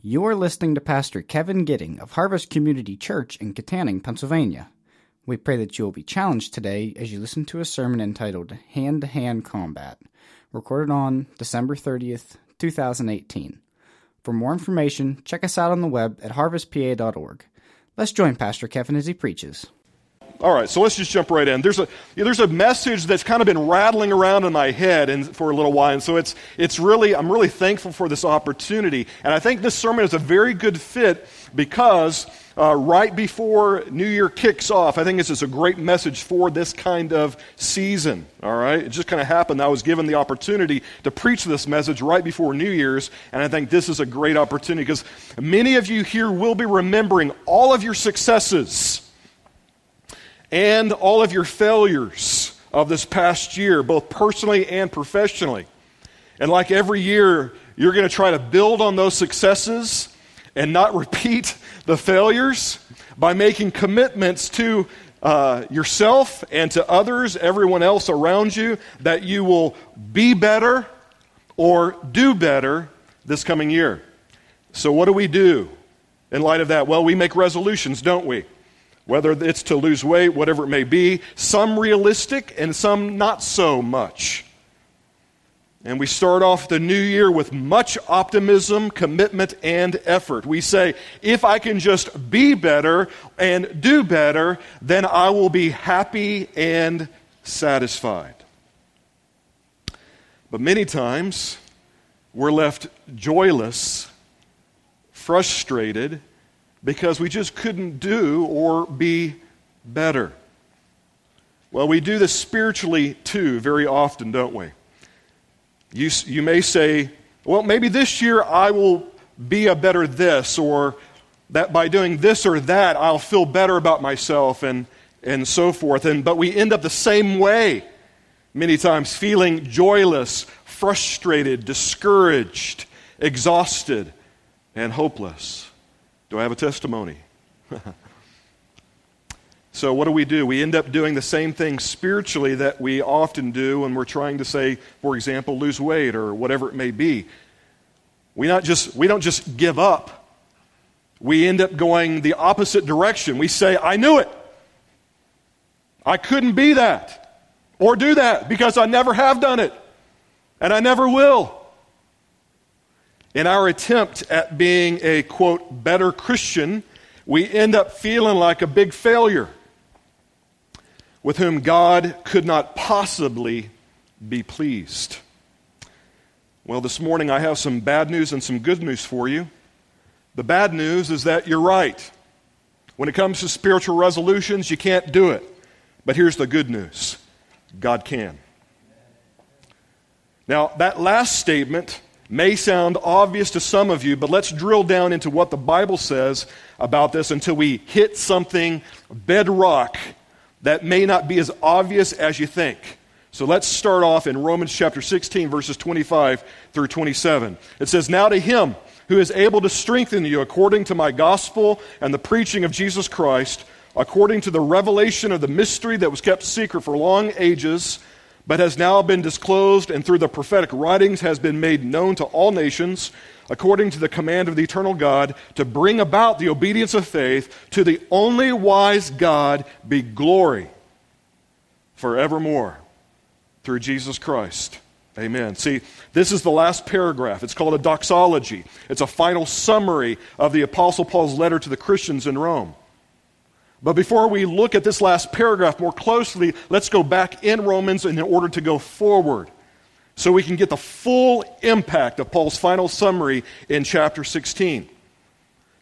You're listening to Pastor Kevin Giddings of Harvest Community Church in Kittanning, Pennsylvania. We pray that you will be challenged today as you listen to a sermon entitled Hand to Hand Combat, recorded on December 30th, 2018. For more information, check us out on the web at harvestpa.org. Let's join Pastor Kevin as he preaches. All right, so let's just jump right in. There's a, there's a message that's kind of been rattling around in my head for a little while, and so it's, it's really, I'm really thankful for this opportunity. And I think this sermon is a very good fit because uh, right before New Year kicks off, I think this is a great message for this kind of season. All right, it just kind of happened. I was given the opportunity to preach this message right before New Year's, and I think this is a great opportunity because many of you here will be remembering all of your successes and all of your failures of this past year, both personally and professionally. And like every year, you're going to try to build on those successes and not repeat the failures by making commitments to uh, yourself and to others, everyone else around you, that you will be better or do better this coming year. So, what do we do in light of that? Well, we make resolutions, don't we? Whether it's to lose weight, whatever it may be, some realistic and some not so much. And we start off the new year with much optimism, commitment, and effort. We say, if I can just be better and do better, then I will be happy and satisfied. But many times, we're left joyless, frustrated, because we just couldn't do or be better. Well, we do this spiritually too, very often, don't we? You, you may say, well, maybe this year I will be a better this, or that by doing this or that I'll feel better about myself, and, and so forth. And, but we end up the same way many times, feeling joyless, frustrated, discouraged, exhausted, and hopeless. Do I have a testimony? so, what do we do? We end up doing the same thing spiritually that we often do when we're trying to say, for example, lose weight or whatever it may be. We, not just, we don't just give up, we end up going the opposite direction. We say, I knew it. I couldn't be that or do that because I never have done it and I never will. In our attempt at being a, quote, better Christian, we end up feeling like a big failure with whom God could not possibly be pleased. Well, this morning I have some bad news and some good news for you. The bad news is that you're right. When it comes to spiritual resolutions, you can't do it. But here's the good news God can. Now, that last statement may sound obvious to some of you, but let's drill down into what the Bible says about this until we hit something bedrock that may not be as obvious as you think. So let's start off in Romans chapter 16, verses 25 through 27. It says, Now to him who is able to strengthen you according to my gospel and the preaching of Jesus Christ, according to the revelation of the mystery that was kept secret for long ages but has now been disclosed and through the prophetic writings has been made known to all nations, according to the command of the eternal God, to bring about the obedience of faith to the only wise God be glory forevermore through Jesus Christ. Amen. See, this is the last paragraph. It's called a doxology. It's a final summary of the Apostle Paul's letter to the Christians in Rome. But before we look at this last paragraph more closely, let's go back in Romans in order to go forward so we can get the full impact of Paul's final summary in chapter 16.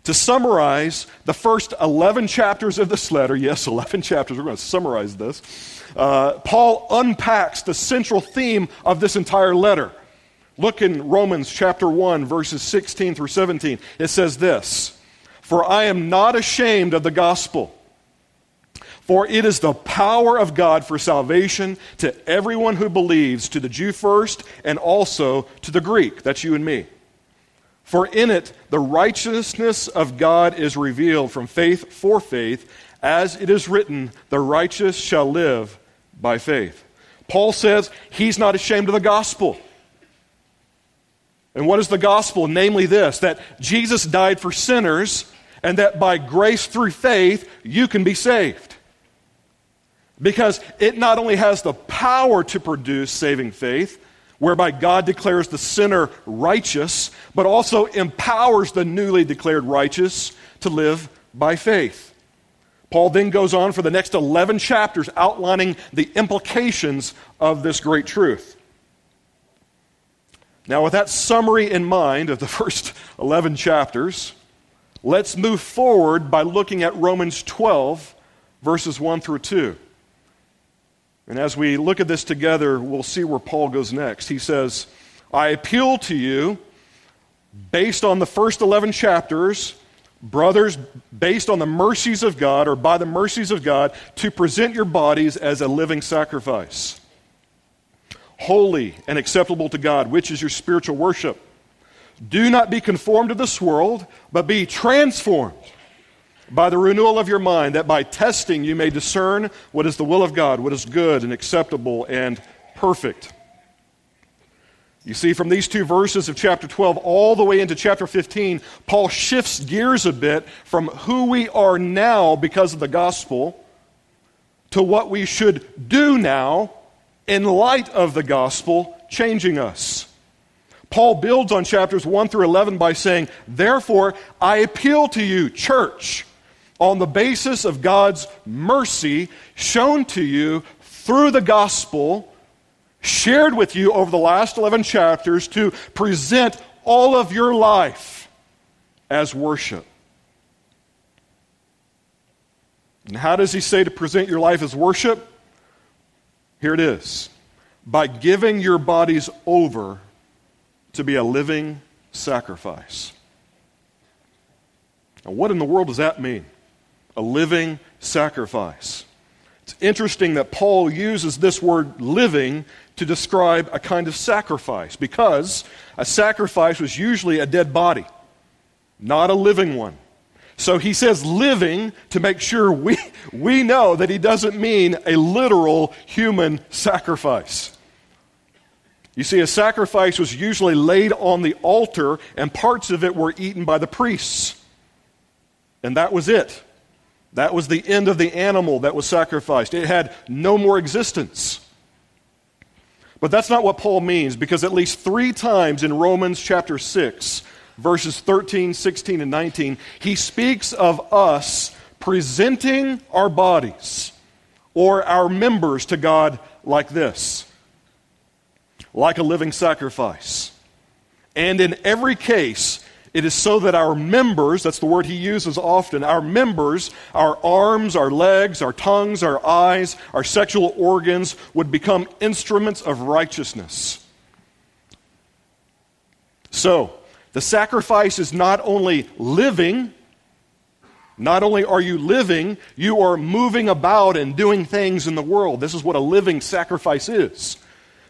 To summarize the first 11 chapters of this letter, yes, 11 chapters, we're going to summarize this. Uh, Paul unpacks the central theme of this entire letter. Look in Romans chapter 1, verses 16 through 17. It says this For I am not ashamed of the gospel for it is the power of God for salvation to everyone who believes, to the Jew first, and also to the Greek. That's you and me. For in it the righteousness of God is revealed from faith for faith, as it is written, the righteous shall live by faith. Paul says he's not ashamed of the gospel. And what is the gospel? Namely, this that Jesus died for sinners, and that by grace through faith, you can be saved. Because it not only has the power to produce saving faith, whereby God declares the sinner righteous, but also empowers the newly declared righteous to live by faith. Paul then goes on for the next 11 chapters outlining the implications of this great truth. Now, with that summary in mind of the first 11 chapters, let's move forward by looking at Romans 12, verses 1 through 2. And as we look at this together, we'll see where Paul goes next. He says, I appeal to you, based on the first 11 chapters, brothers, based on the mercies of God, or by the mercies of God, to present your bodies as a living sacrifice, holy and acceptable to God, which is your spiritual worship. Do not be conformed to this world, but be transformed by the renewal of your mind, that by testing you may discern what is the will of God, what is good and acceptable and perfect. You see, from these two verses of chapter 12 all the way into chapter 15, Paul shifts gears a bit from who we are now because of the gospel to what we should do now in light of the gospel changing us. Paul builds on chapters 1 through 11 by saying, Therefore, I appeal to you, church on the basis of God's mercy shown to you through the gospel, shared with you over the last 11 chapters, to present all of your life as worship. And how does he say to present your life as worship? Here it is by giving your bodies over to be a living sacrifice. Now, what in the world does that mean? A living sacrifice. It's interesting that Paul uses this word living to describe a kind of sacrifice because a sacrifice was usually a dead body, not a living one. So he says living to make sure we, we know that he doesn't mean a literal human sacrifice. You see, a sacrifice was usually laid on the altar, and parts of it were eaten by the priests. And that was it. That was the end of the animal that was sacrificed. It had no more existence. But that's not what Paul means, because at least three times in Romans chapter 6, verses 13, 16, and 19, he speaks of us presenting our bodies or our members to God like this like a living sacrifice. And in every case, it is so that our members, that's the word he uses often, our members, our arms, our legs, our tongues, our eyes, our sexual organs would become instruments of righteousness. So, the sacrifice is not only living, not only are you living, you are moving about and doing things in the world. This is what a living sacrifice is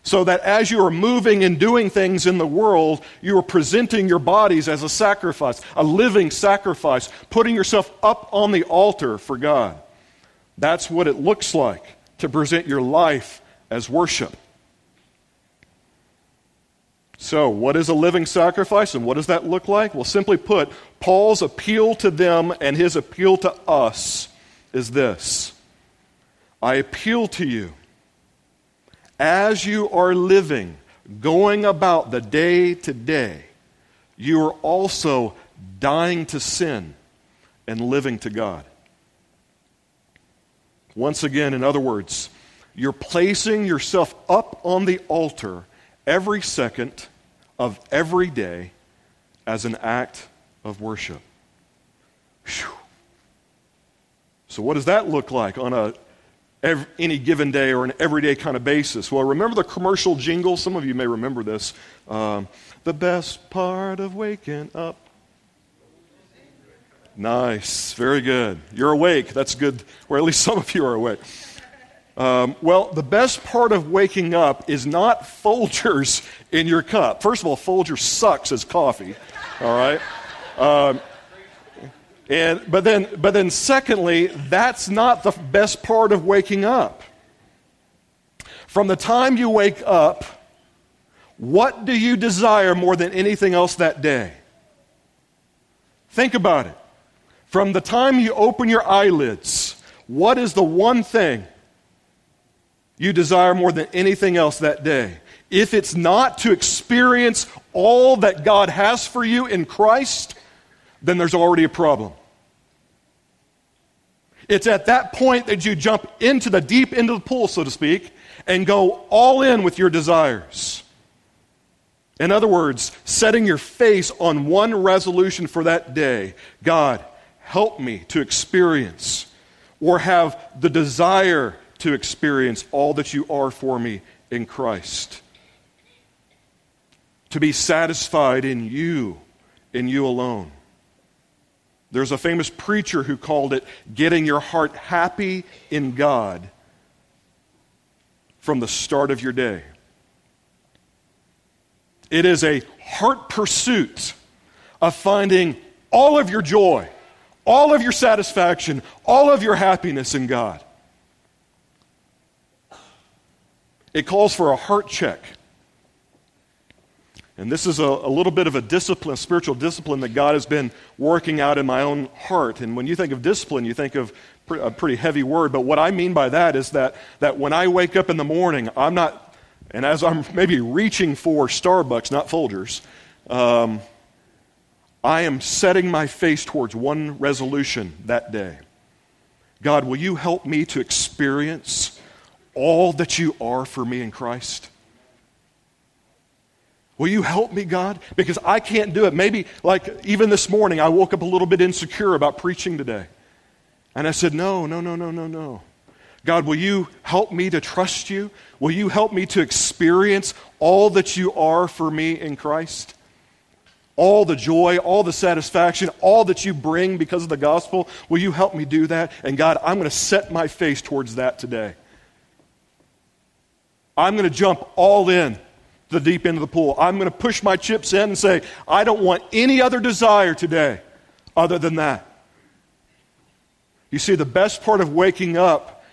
so that as you are moving and doing things in the world, you are presenting your bodies as a sacrifice, a living sacrifice, putting yourself up on the altar for God. That's what it looks like to present your life as worship. So, what is a living sacrifice and what does that look like? Well, simply put, Paul's appeal to them and his appeal to us is this I appeal to you as you are living, going about the day to day, you are also dying to sin and living to God. Once again, in other words, you're placing yourself up on the altar every second of every day as an act of worship. Whew. So, what does that look like on a every, any given day or an everyday kind of basis. Well, remember the commercial jingle? Some of you may remember this. Um, the best part of waking up. Nice. Very good. You're awake. That's good. Or at least some of you are awake. Um, well, the best part of waking up is not Folgers in your cup. First of all, Folgers sucks as coffee. All right. Um, and, but, then, but then, secondly, that's not the best part of waking up. From the time you wake up, What do you desire more than anything else that day? Think about it. From the time you open your eyelids, what is the one thing you desire more than anything else that day? If it's not to experience all that God has for you in Christ, then there's already a problem. It's at that point that you jump into the deep end of the pool, so to speak, and go all in with your desires. In other words, setting your face on one resolution for that day God, help me to experience or have the desire to experience all that you are for me in Christ. To be satisfied in you, in you alone. There's a famous preacher who called it getting your heart happy in God from the start of your day. It is a heart pursuit of finding all of your joy, all of your satisfaction, all of your happiness in God. It calls for a heart check. And this is a, a, little bit of a discipline, spiritual discipline that God has been working out in my own heart. And when you think of discipline, you think of a pretty heavy word. But what I mean by that is that, that when I wake up in the morning, I'm not and as I'm maybe reaching for Starbucks, not Folgers, um, I am setting my face towards one resolution that day. God, will you help me to experience all that you are for me in Christ? Will you help me, God? Because I can't do it. Maybe, like even this morning, I woke up a little bit insecure about preaching today. And I said, No, no, no, no, no, no. God, will you help me to trust you? Will you help me to experience all that you are for me in Christ? All the joy, all the satisfaction, all that you bring because of the gospel, will you help me do that? And God, I'm going to set my face towards that today. I'm going to jump all in the deep end of the pool. I'm going to push my chips in and say, I don't want any other desire today other than that. You see, the best part of waking up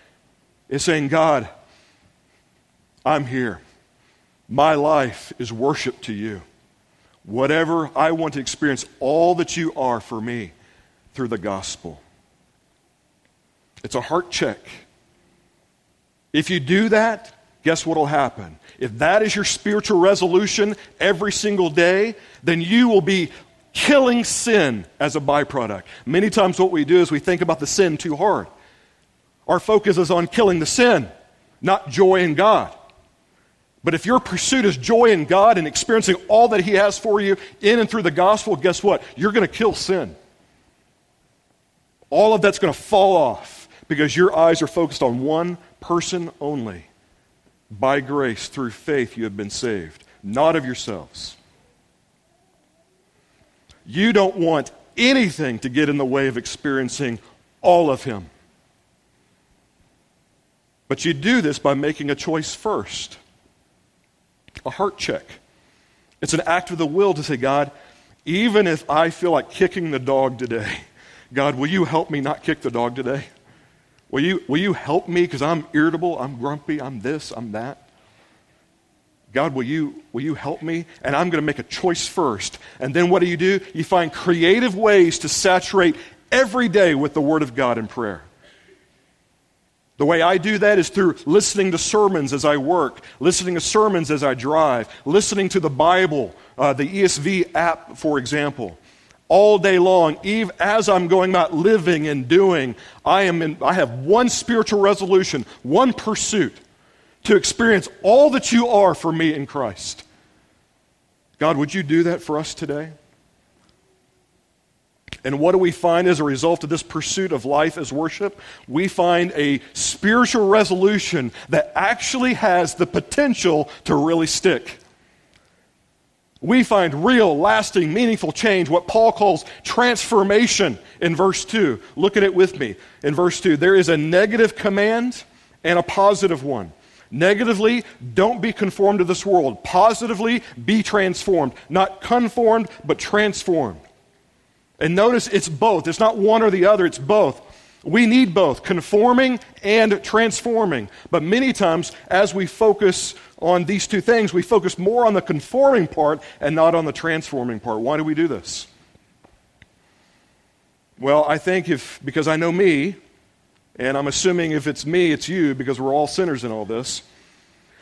is saying, God, I'm here. My life is worship to you. Whatever I want to experience, all that you are for me through the gospel. It's a heart check. If you do that, guess what will happen? If that is your spiritual resolution every single day, then you will be killing sin as a byproduct. Many times, what we do is we think about the sin too hard. Our focus is on killing the sin, not joy in God. But if your pursuit is joy in God and experiencing all that He has for you in and through the gospel, guess what? You're going to kill sin. All of that's going to fall off because your eyes are focused on one person only. By grace, through faith, you have been saved, not of yourselves. You don't want anything to get in the way of experiencing all of Him. But you do this by making a choice first a heart check. It's an act of the will to say, God, even if I feel like kicking the dog today, God, will you help me not kick the dog today? Will you, will you help me because I'm irritable, I'm grumpy, I'm this, I'm that? God, will you, will you help me? And I'm going to make a choice first. And then what do you do? You find creative ways to saturate every day with the Word of God in prayer. The way I do that is through listening to sermons as I work, listening to sermons as I drive, listening to the Bible, uh, the ESV app, for example. All day long, even as I'm going about living and doing, I, am in, I have one spiritual resolution, one pursuit to experience all that you are for me in Christ. God, would you do that for us today? And what do we find as a result of this pursuit of life as worship? We find a spiritual resolution that actually has the potential to really stick. We find real, lasting, meaningful change, what Paul calls transformation in verse 2. Look at it with me. In verse 2, there is a negative command and a positive one. Negatively, don't be conformed to this world. Positively, be transformed. Not conformed, but transformed. And notice it's both. It's not one or the other, it's both. We need both, conforming and transforming. But many times, as we focus on these two things, we focus more on the conforming part and not on the transforming part. Why do we do this? Well, I think if, because I know me, and I'm assuming if it's me, it's you, because we're all sinners in all this.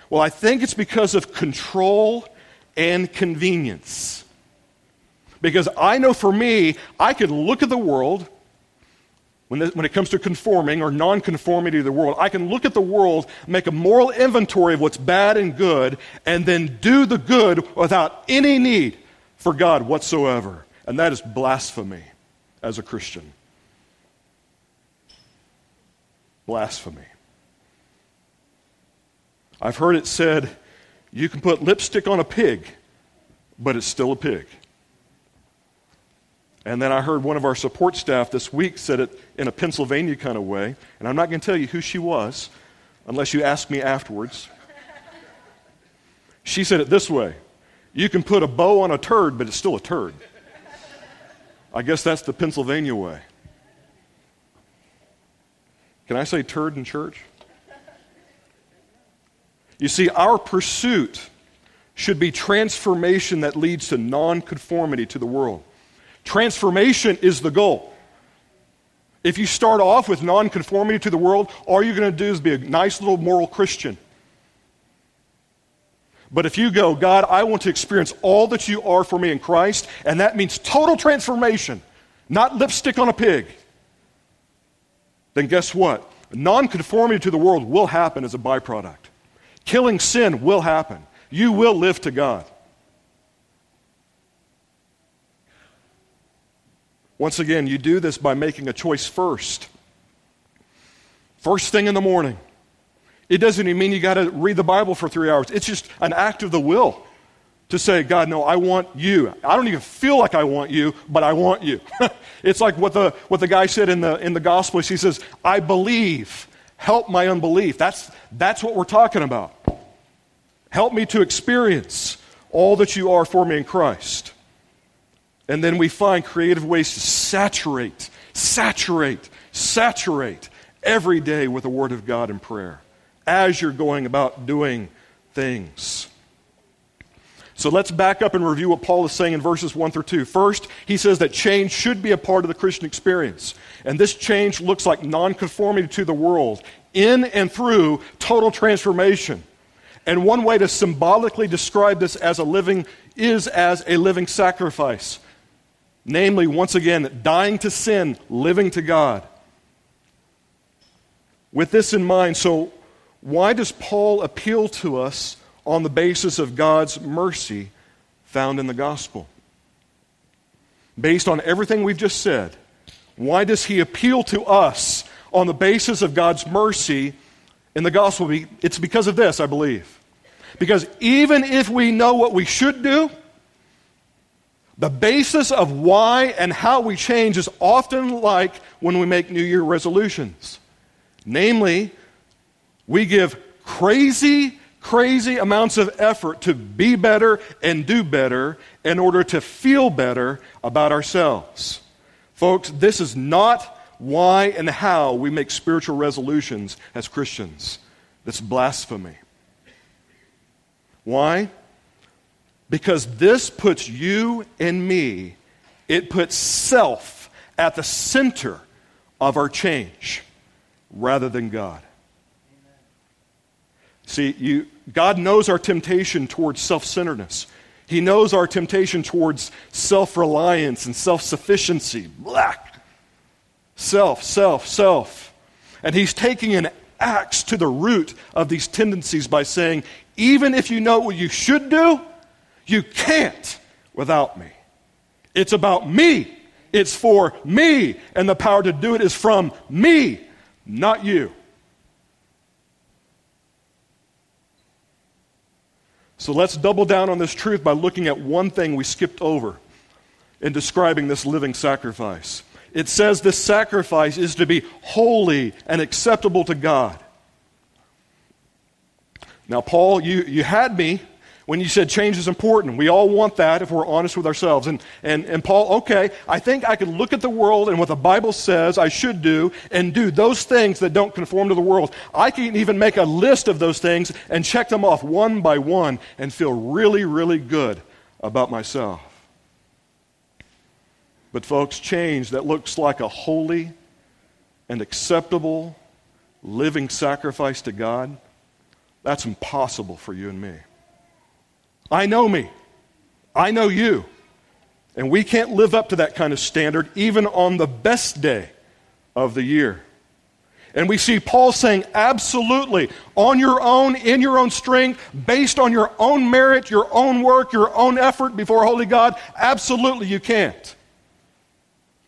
Well, I think it's because of control and convenience. Because I know for me, I could look at the world, when, the, when it comes to conforming or non conformity to the world, I can look at the world, make a moral inventory of what's bad and good, and then do the good without any need for God whatsoever. And that is blasphemy as a Christian. Blasphemy. I've heard it said you can put lipstick on a pig, but it's still a pig. And then I heard one of our support staff this week said it in a Pennsylvania kind of way, and I'm not going to tell you who she was unless you ask me afterwards. She said it this way You can put a bow on a turd, but it's still a turd. I guess that's the Pennsylvania way. Can I say turd in church? You see, our pursuit should be transformation that leads to nonconformity to the world. Transformation is the goal. If you start off with nonconformity to the world, all you're going to do is be a nice little moral Christian. But if you go, God, I want to experience all that you are for me in Christ, and that means total transformation, not lipstick on a pig, then guess what? Nonconformity to the world will happen as a byproduct. Killing sin will happen. You will live to God. Once again, you do this by making a choice first. First thing in the morning. It doesn't even mean you got to read the Bible for three hours. It's just an act of the will to say, God, no, I want you. I don't even feel like I want you, but I want you. it's like what the, what the guy said in the, in the Gospels. He says, I believe. Help my unbelief. That's, that's what we're talking about. Help me to experience all that you are for me in Christ. And then we find creative ways to saturate, saturate, saturate every day with the Word of God and prayer as you're going about doing things. So let's back up and review what Paul is saying in verses 1 through 2. First, he says that change should be a part of the Christian experience. And this change looks like nonconformity to the world in and through total transformation. And one way to symbolically describe this as a living is as a living sacrifice. Namely, once again, dying to sin, living to God. With this in mind, so why does Paul appeal to us on the basis of God's mercy found in the gospel? Based on everything we've just said, why does he appeal to us on the basis of God's mercy in the gospel? It's because of this, I believe. Because even if we know what we should do, the basis of why and how we change is often like when we make New Year resolutions. Namely, we give crazy, crazy amounts of effort to be better and do better in order to feel better about ourselves. Folks, this is not why and how we make spiritual resolutions as Christians. That's blasphemy. Why? Because this puts you and me, it puts self at the center of our change rather than God. See, you, God knows our temptation towards self centeredness. He knows our temptation towards self reliance and self sufficiency. Black. Self, self, self. And He's taking an axe to the root of these tendencies by saying, even if you know what you should do, you can't without me. It's about me. It's for me. And the power to do it is from me, not you. So let's double down on this truth by looking at one thing we skipped over in describing this living sacrifice. It says this sacrifice is to be holy and acceptable to God. Now, Paul, you, you had me when you said change is important. We all want that if we're honest with ourselves. And, and, and Paul, okay, I think I can look at the world and what the Bible says I should do and do those things that don't conform to the world. I can even make a list of those things and check them off one by one and feel really, really good about myself. But, folks, change that looks like a holy and acceptable living sacrifice to God, that's impossible for you and me. I know me. I know you. And we can't live up to that kind of standard even on the best day of the year. And we see Paul saying, absolutely, on your own, in your own strength, based on your own merit, your own work, your own effort before Holy God, absolutely you can't.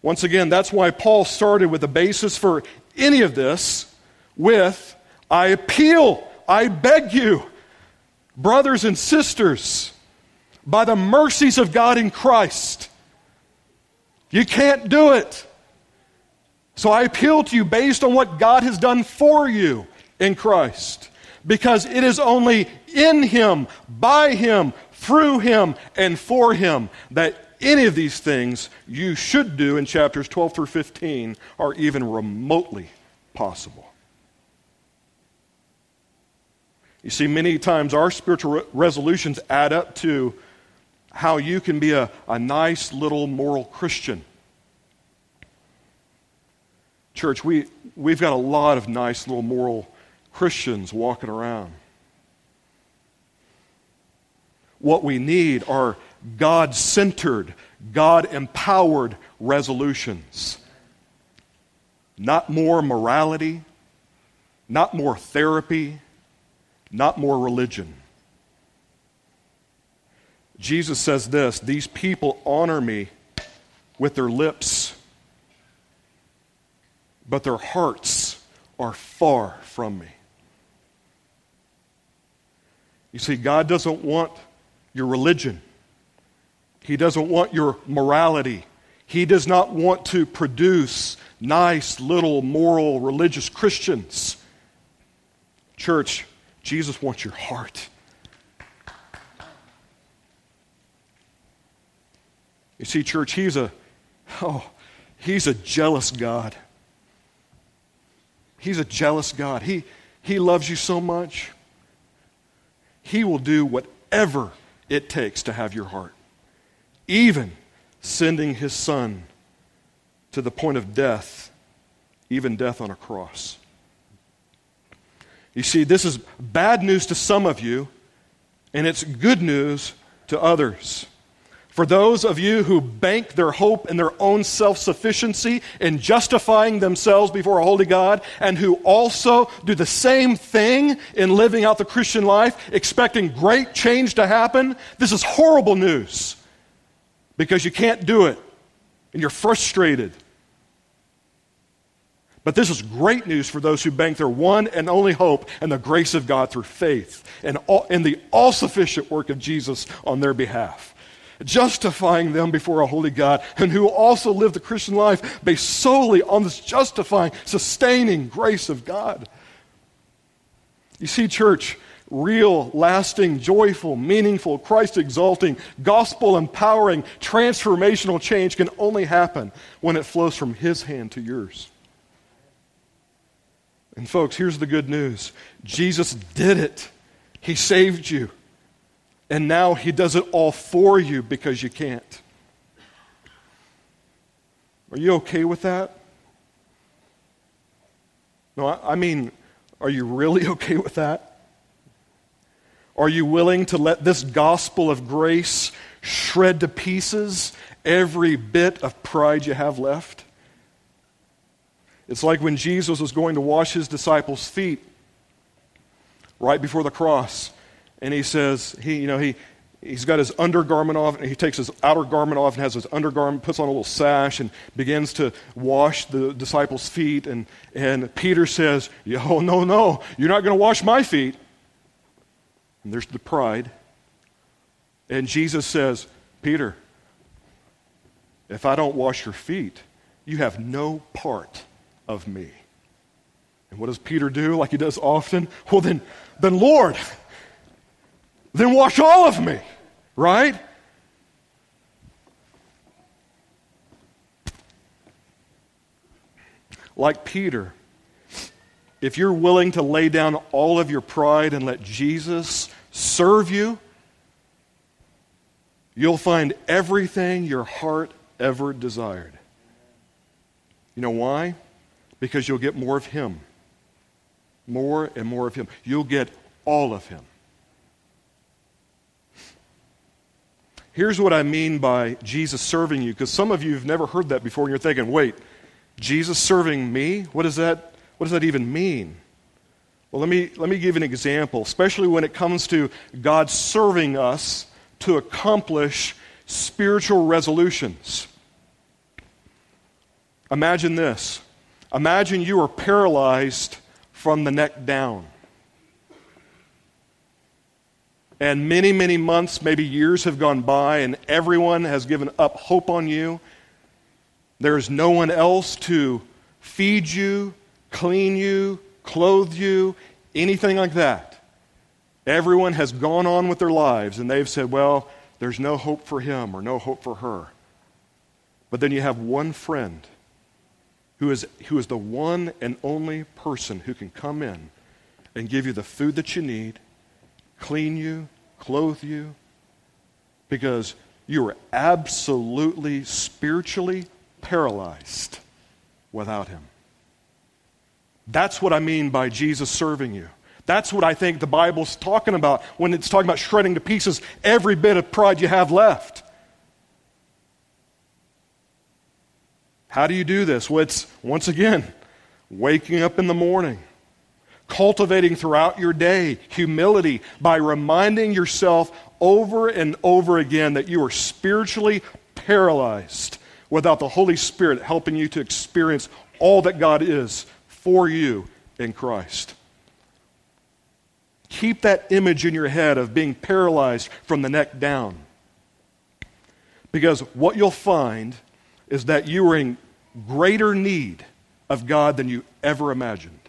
Once again, that's why Paul started with the basis for any of this with, I appeal, I beg you, brothers and sisters, by the mercies of God in Christ. You can't do it. So I appeal to you based on what God has done for you in Christ. Because it is only in Him, by Him, through Him, and for Him that any of these things you should do in chapters 12 through 15 are even remotely possible. You see, many times our spiritual re- resolutions add up to how you can be a, a nice little moral Christian. Church, we, we've got a lot of nice little moral Christians walking around. What we need are God centered, God empowered resolutions. Not more morality, not more therapy, not more religion. Jesus says this These people honor me with their lips, but their hearts are far from me. You see, God doesn't want your religion, He doesn't want your morality. He does not want to produce nice little moral religious Christians. Church, Jesus wants your heart. You see, church, he's a oh, he's a jealous God. He's a jealous God. He, he loves you so much. He will do whatever it takes to have your heart, even sending his son to the point of death, even death on a cross. You see, this is bad news to some of you, and it's good news to others. For those of you who bank their hope in their own self sufficiency in justifying themselves before a holy God, and who also do the same thing in living out the Christian life, expecting great change to happen, this is horrible news because you can't do it and you're frustrated but this is great news for those who bank their one and only hope in the grace of God through faith and in the all sufficient work of Jesus on their behalf, justifying them before a holy God, and who also live the Christian life based solely on this justifying, sustaining grace of God. You see, church, real, lasting, joyful, meaningful, Christ exalting, gospel empowering, transformational change can only happen when it flows from His hand to yours. And, folks, here's the good news Jesus did it, He saved you. And now He does it all for you because you can't. Are you okay with that? No, I mean, are you really okay with that? Are you willing to let this gospel of grace shred to pieces every bit of pride you have left? It's like when Jesus was going to wash his disciples' feet right before the cross. And he says, he, you know, he, he's got his undergarment off, and he takes his outer garment off and has his undergarment, puts on a little sash, and begins to wash the disciples' feet. And, and Peter says, Oh, no, no, you're not going to wash my feet. And there's the pride. And Jesus says, Peter, if I don't wash your feet, you have no part of me. And what does Peter do like he does often? Well, then, then Lord, then wash all of me, right? Like Peter, if you're willing to lay down all of your pride and let Jesus serve you, you'll find everything your heart ever desired. You know why? Because you'll get more of Him. More and more of Him. You'll get all of Him. Here's what I mean by Jesus serving you, because some of you have never heard that before, and you're thinking, wait, Jesus serving me? What does that, what does that even mean? Well, let me, let me give an example, especially when it comes to God serving us to accomplish spiritual resolutions. Imagine this. Imagine you are paralyzed from the neck down. And many, many months, maybe years have gone by, and everyone has given up hope on you. There is no one else to feed you, clean you, clothe you, anything like that. Everyone has gone on with their lives, and they've said, well, there's no hope for him or no hope for her. But then you have one friend who is, who is the one and only person who can come in and give you the food that you need, clean you, clothe you, because you are absolutely spiritually paralyzed without Him. That's what I mean by Jesus serving you. That's what I think the Bible's talking about when it's talking about shredding to pieces every bit of pride you have left. How do you do this? Well, it's once again waking up in the morning, cultivating throughout your day humility by reminding yourself over and over again that you are spiritually paralyzed without the Holy Spirit helping you to experience all that God is for you in Christ. Keep that image in your head of being paralyzed from the neck down. Because what you'll find is that you are in greater need of God than you ever imagined.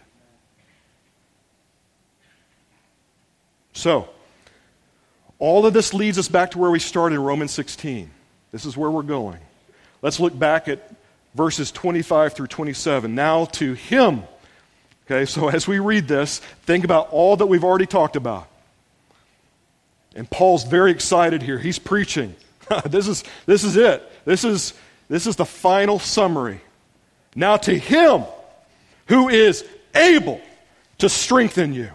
So, all of this leads us back to where we started in Romans 16. This is where we're going. Let's look back at verses 25 through 27. Now to him. Okay, so as we read this, think about all that we've already talked about. And Paul's very excited here. He's preaching. this, is, this is it. This is this is the final summary. Now, to him who is able to strengthen you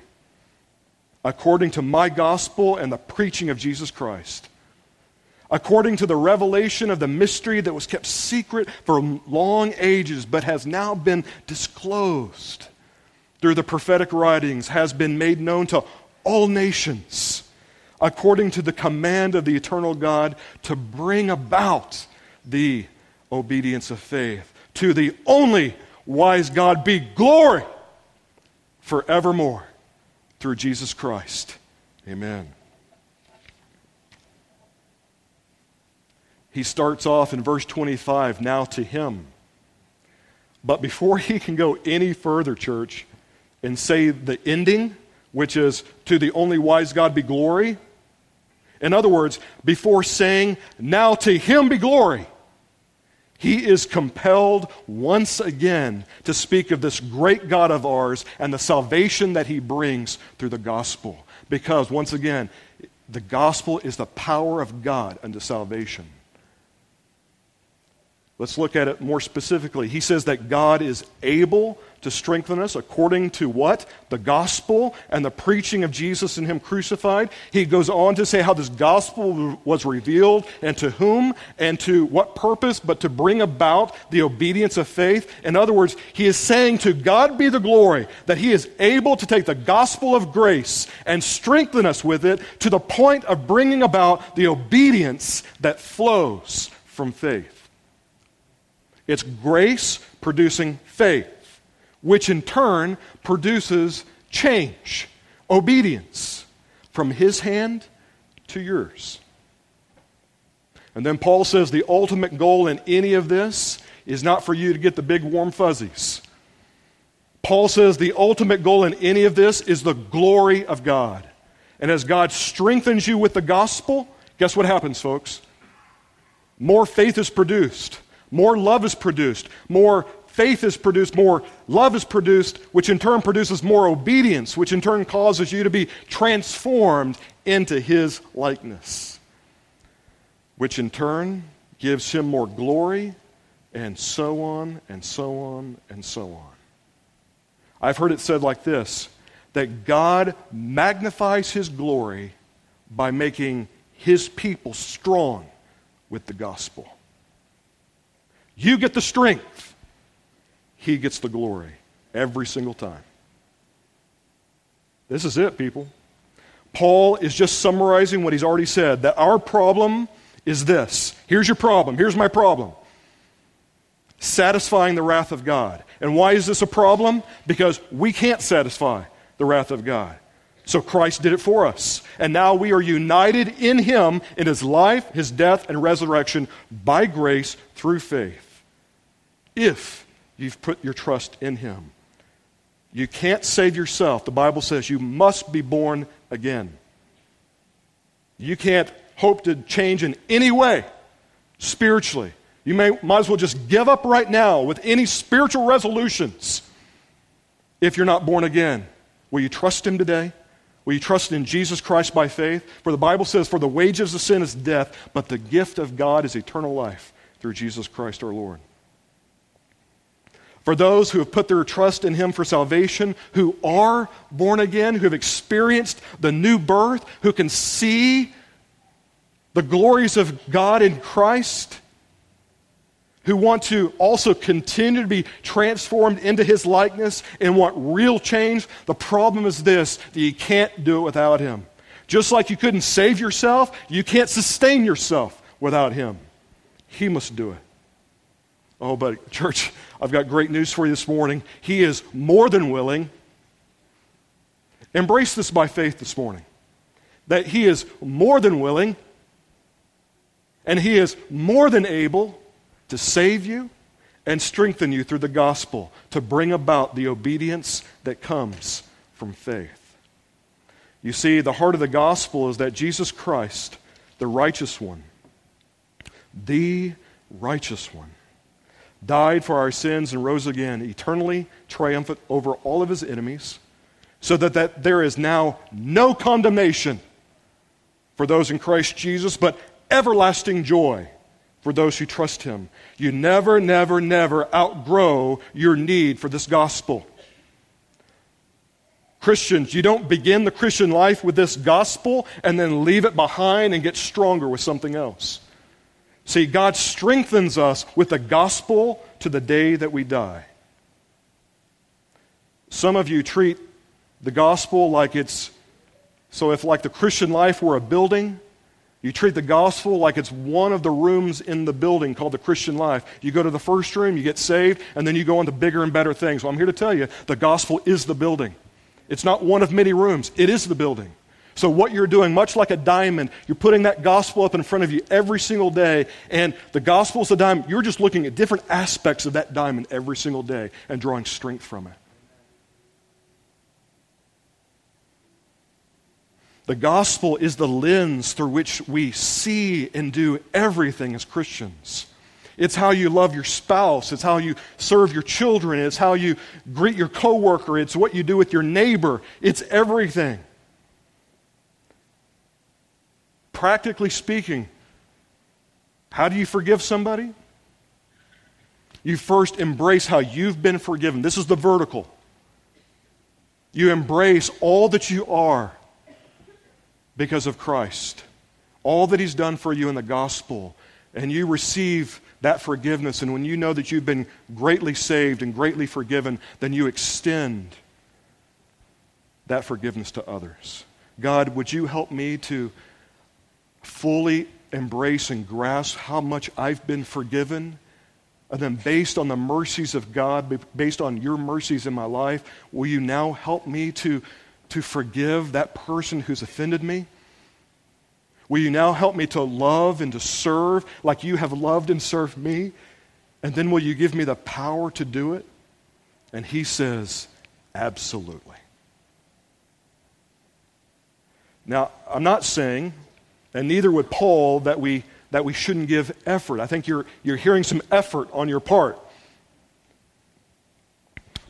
according to my gospel and the preaching of Jesus Christ, according to the revelation of the mystery that was kept secret for long ages but has now been disclosed through the prophetic writings, has been made known to all nations, according to the command of the eternal God to bring about the obedience of faith. To the only wise God be glory forevermore through Jesus Christ. Amen. He starts off in verse 25 now to him. But before he can go any further, church, and say the ending, which is to the only wise God be glory, in other words, before saying, now to him be glory, he is compelled once again to speak of this great God of ours and the salvation that he brings through the gospel. Because, once again, the gospel is the power of God unto salvation. Let's look at it more specifically. He says that God is able to strengthen us according to what? The gospel and the preaching of Jesus and Him crucified. He goes on to say how this gospel was revealed and to whom and to what purpose, but to bring about the obedience of faith. In other words, He is saying to God be the glory that He is able to take the gospel of grace and strengthen us with it to the point of bringing about the obedience that flows from faith. It's grace producing faith which in turn produces change, obedience from his hand to yours. And then Paul says the ultimate goal in any of this is not for you to get the big warm fuzzies. Paul says the ultimate goal in any of this is the glory of God. And as God strengthens you with the gospel, guess what happens, folks? More faith is produced, more love is produced, more faith is produced, more love is produced, which in turn produces more obedience, which in turn causes you to be transformed into His likeness, which in turn gives Him more glory, and so on, and so on, and so on. I've heard it said like this that God magnifies His glory by making His people strong with the gospel. You get the strength, He gets the glory every single time. This is it, people. Paul is just summarizing what he's already said that our problem is this. Here's your problem. Here's my problem satisfying the wrath of God. And why is this a problem? Because we can't satisfy the wrath of God. So Christ did it for us. And now we are united in Him in His life, His death, and resurrection by grace through faith. If you've put your trust in Him, you can't save yourself. The Bible says you must be born again. You can't hope to change in any way spiritually. You may, might as well just give up right now with any spiritual resolutions if you're not born again. Will you trust Him today? Will you trust in Jesus Christ by faith? For the Bible says, For the wages of sin is death, but the gift of God is eternal life through Jesus Christ our Lord. For those who have put their trust in Him for salvation, who are born again, who have experienced the new birth, who can see the glories of God in Christ, who want to also continue to be transformed into his likeness and want real change, the problem is this that you can't do it without him. Just like you couldn't save yourself, you can't sustain yourself without him. He must do it. Oh, but church, I've got great news for you this morning. He is more than willing. Embrace this by faith this morning. That he is more than willing and he is more than able to save you and strengthen you through the gospel to bring about the obedience that comes from faith. You see, the heart of the gospel is that Jesus Christ, the righteous one, the righteous one, died for our sins and rose again, eternally triumphant over all of his enemies, so that, that there is now no condemnation for those in Christ Jesus, but everlasting joy for those who trust Him. You never, never, never outgrow your need for this gospel. Christians, you don't begin the Christian life with this gospel and then leave it behind and get stronger with something else. See, God strengthens us with the gospel to the day that we die. Some of you treat the gospel like it's so if like the Christian life were a building, you treat the gospel like it's one of the rooms in the building called the Christian life. You go to the first room, you get saved, and then you go on to bigger and better things. Well, I'm here to tell you the gospel is the building. It's not one of many rooms, it is the building. So, what you're doing, much like a diamond, you're putting that gospel up in front of you every single day, and the gospel is a diamond. You're just looking at different aspects of that diamond every single day and drawing strength from it. The gospel is the lens through which we see and do everything as Christians. It's how you love your spouse. It's how you serve your children. It's how you greet your coworker. It's what you do with your neighbor. It's everything. Practically speaking, how do you forgive somebody? You first embrace how you've been forgiven. This is the vertical. You embrace all that you are because of Christ. All that He's done for you in the gospel. And you receive that forgiveness. And when you know that you've been greatly saved and greatly forgiven, then you extend that forgiveness to others. God, would you help me to fully embrace and grasp how much I've been forgiven? And then, based on the mercies of God, based on your mercies in my life, will you now help me to to forgive that person who's offended me? Will you now help me to love and to serve like you have loved and served me? And then will you give me the power to do it? And he says, Absolutely. Now, I'm not saying, and neither would Paul, that we, that we shouldn't give effort. I think you're, you're hearing some effort on your part.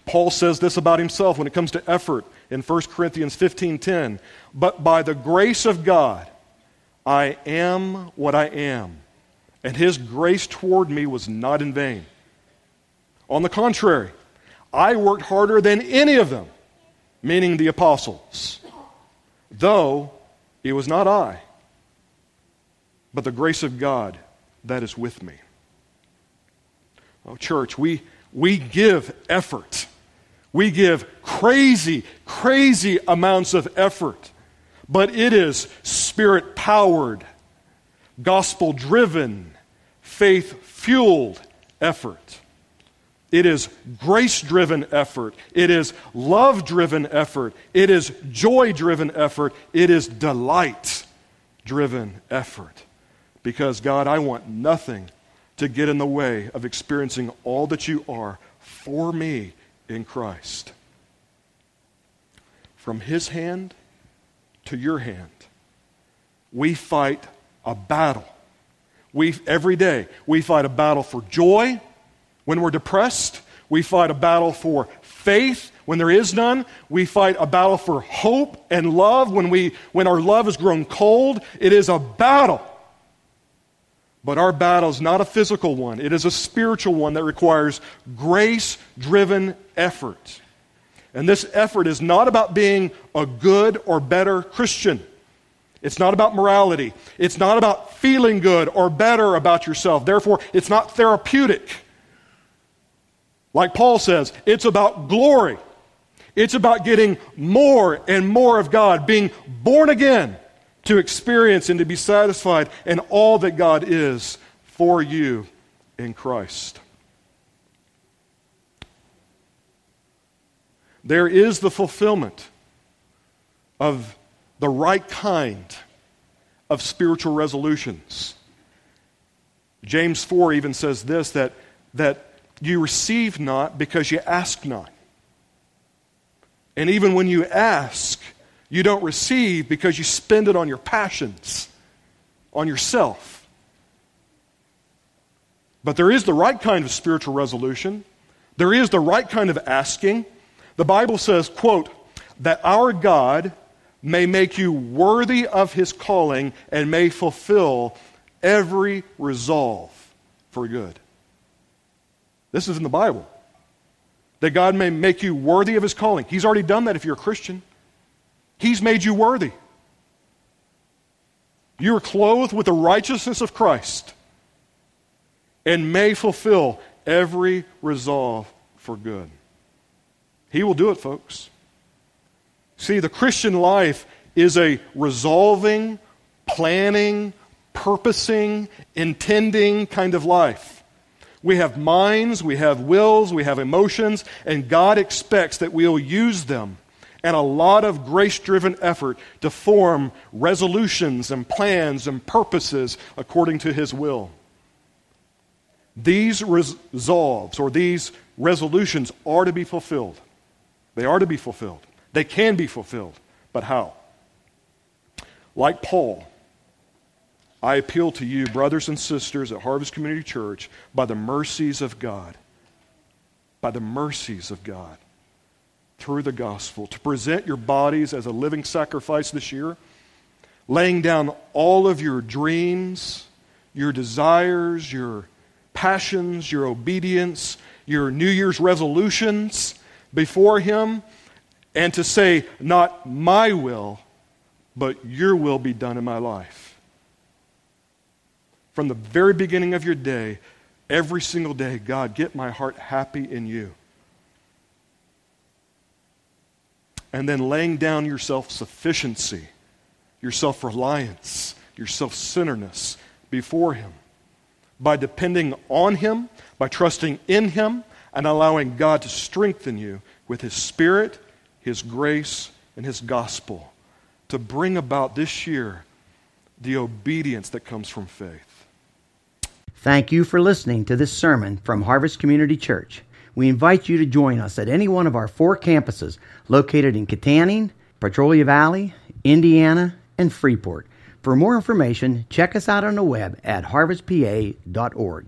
Paul says this about himself when it comes to effort in 1 Corinthians 15:10, "But by the grace of God I am what I am, and his grace toward me was not in vain. On the contrary, I worked harder than any of them, meaning the apostles, though it was not I, but the grace of God that is with me." Oh, church, we, we give effort we give crazy, crazy amounts of effort, but it is spirit powered, gospel driven, faith fueled effort. It is grace driven effort. It is love driven effort. It is joy driven effort. It is delight driven effort. Because, God, I want nothing to get in the way of experiencing all that you are for me in Christ. From his hand to your hand, we fight a battle. We, every day, we fight a battle for joy when we're depressed. We fight a battle for faith when there is none. We fight a battle for hope and love when, we, when our love has grown cold. It is a battle. But our battle is not a physical one, it is a spiritual one that requires grace driven effort. And this effort is not about being a good or better Christian. It's not about morality. It's not about feeling good or better about yourself. Therefore, it's not therapeutic. Like Paul says, it's about glory. It's about getting more and more of God, being born again to experience and to be satisfied in all that God is for you in Christ. There is the fulfillment of the right kind of spiritual resolutions. James 4 even says this that, that you receive not because you ask not. And even when you ask, you don't receive because you spend it on your passions, on yourself. But there is the right kind of spiritual resolution. There is the right kind of asking. The Bible says, quote, that our God may make you worthy of his calling and may fulfill every resolve for good. This is in the Bible. That God may make you worthy of his calling. He's already done that if you're a Christian. He's made you worthy. You are clothed with the righteousness of Christ and may fulfill every resolve for good. He will do it, folks. See, the Christian life is a resolving, planning, purposing, intending kind of life. We have minds, we have wills, we have emotions, and God expects that we'll use them and a lot of grace driven effort to form resolutions and plans and purposes according to His will. These resolves or these resolutions are to be fulfilled. They are to be fulfilled. They can be fulfilled. But how? Like Paul, I appeal to you, brothers and sisters at Harvest Community Church, by the mercies of God. By the mercies of God through the gospel, to present your bodies as a living sacrifice this year, laying down all of your dreams, your desires, your passions, your obedience, your New Year's resolutions before Him, and to say, Not my will, but your will be done in my life. From the very beginning of your day, every single day, God, get my heart happy in you. And then laying down your self sufficiency, your self reliance, your self centeredness before Him. By depending on Him, by trusting in Him, and allowing God to strengthen you with His Spirit, His grace, and His gospel to bring about this year the obedience that comes from faith. Thank you for listening to this sermon from Harvest Community Church. We invite you to join us at any one of our four campuses located in Kittanning, Petrolia Valley, Indiana, and Freeport. For more information, check us out on the web at harvestpa.org.